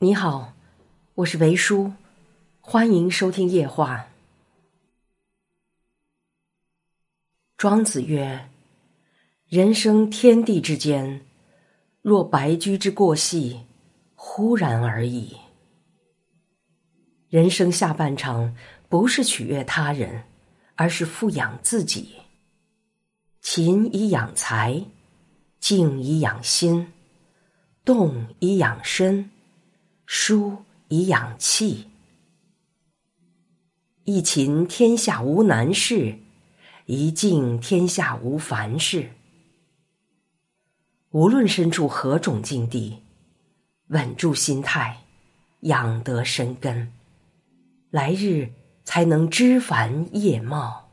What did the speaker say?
你好，我是维叔，欢迎收听夜话。庄子曰：“人生天地之间，若白驹之过隙，忽然而已。”人生下半场，不是取悦他人，而是富养自己。勤以养财，静以养心，动以养身。书以养气，一勤天下无难事，一静天下无烦事。无论身处何种境地，稳住心态，养得深根，来日才能枝繁叶茂。